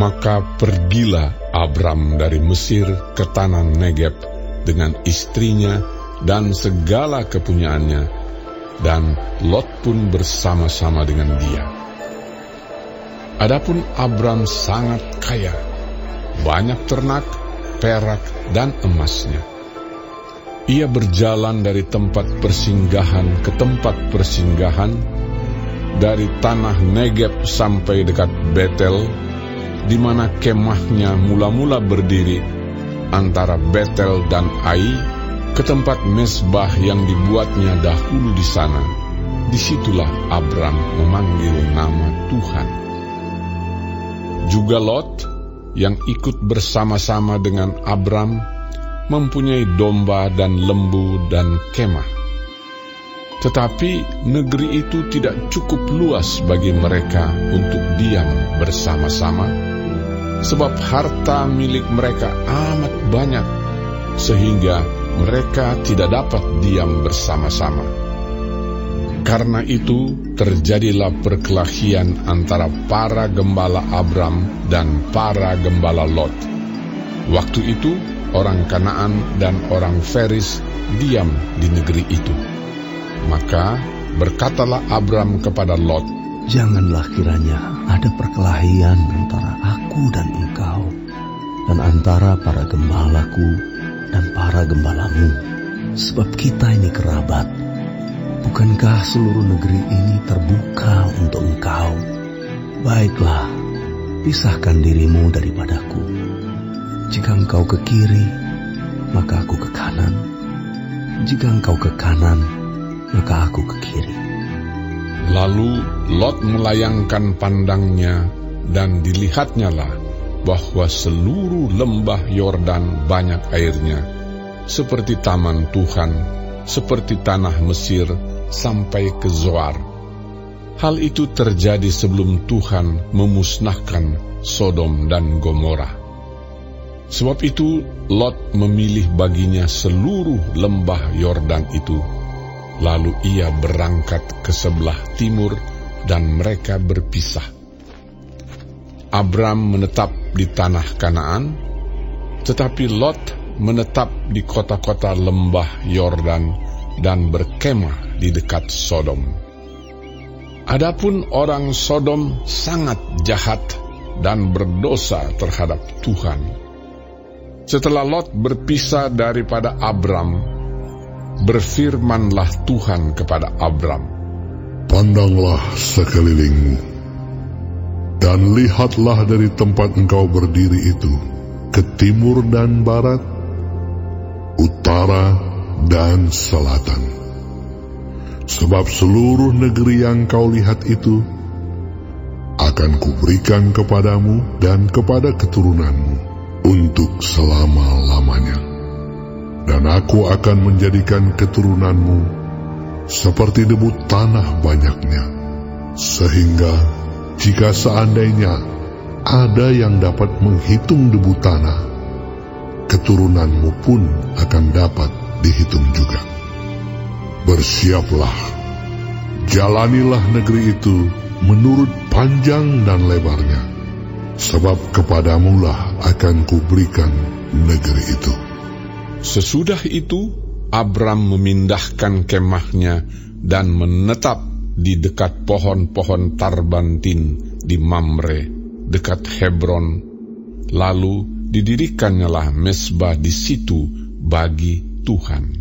Maka pergilah Abram dari Mesir ke tanah Negeb dengan istrinya dan segala kepunyaannya, dan Lot pun bersama-sama dengan dia. Adapun Abram sangat kaya, banyak ternak, perak, dan emasnya. Ia berjalan dari tempat persinggahan ke tempat persinggahan, dari tanah Negeb sampai dekat Betel, di mana kemahnya mula-mula berdiri antara Betel dan Ai, ke tempat mesbah yang dibuatnya dahulu di sana. Di situlah Abram memanggil nama Tuhan. Juga Lot yang ikut bersama-sama dengan Abram mempunyai domba dan lembu dan kemah. Tetapi negeri itu tidak cukup luas bagi mereka untuk diam bersama-sama sebab harta milik mereka amat banyak, sehingga mereka tidak dapat diam bersama-sama. Karena itu terjadilah perkelahian antara para gembala Abram dan para gembala Lot. Waktu itu orang Kanaan dan orang Feris diam di negeri itu. Maka berkatalah Abram kepada Lot, Janganlah kiranya ada perkelahian antara aku dan engkau, dan antara para gembalaku dan para gembalamu, sebab kita ini kerabat. Bukankah seluruh negeri ini terbuka untuk engkau? Baiklah, pisahkan dirimu daripadaku. Jika engkau ke kiri, maka aku ke kanan. Jika engkau ke kanan, maka aku ke kiri. Lalu Lot melayangkan pandangnya dan dilihatnyalah bahwa seluruh lembah Yordan banyak airnya, seperti taman Tuhan, seperti tanah Mesir, sampai ke Zoar. Hal itu terjadi sebelum Tuhan memusnahkan Sodom dan Gomora. Sebab itu Lot memilih baginya seluruh lembah Yordan itu Lalu ia berangkat ke sebelah timur dan mereka berpisah. Abram menetap di tanah Kanaan, tetapi Lot menetap di kota-kota lembah Yordan dan berkemah di dekat Sodom. Adapun orang Sodom sangat jahat dan berdosa terhadap Tuhan. Setelah Lot berpisah daripada Abram, berfirmanlah Tuhan kepada Abram, Pandanglah sekelilingmu, dan lihatlah dari tempat engkau berdiri itu, ke timur dan barat, utara dan selatan. Sebab seluruh negeri yang kau lihat itu, akan kuberikan kepadamu dan kepada keturunanmu untuk selama-lamanya dan aku akan menjadikan keturunanmu seperti debu tanah banyaknya, sehingga jika seandainya ada yang dapat menghitung debu tanah, keturunanmu pun akan dapat dihitung juga. Bersiaplah, jalanilah negeri itu menurut panjang dan lebarnya, sebab kepadamulah akan kuberikan negeri itu. Sesudah itu, Abram memindahkan kemahnya dan menetap di dekat pohon-pohon tarbantin di Mamre, dekat Hebron. Lalu didirikannya mesbah di situ bagi Tuhan.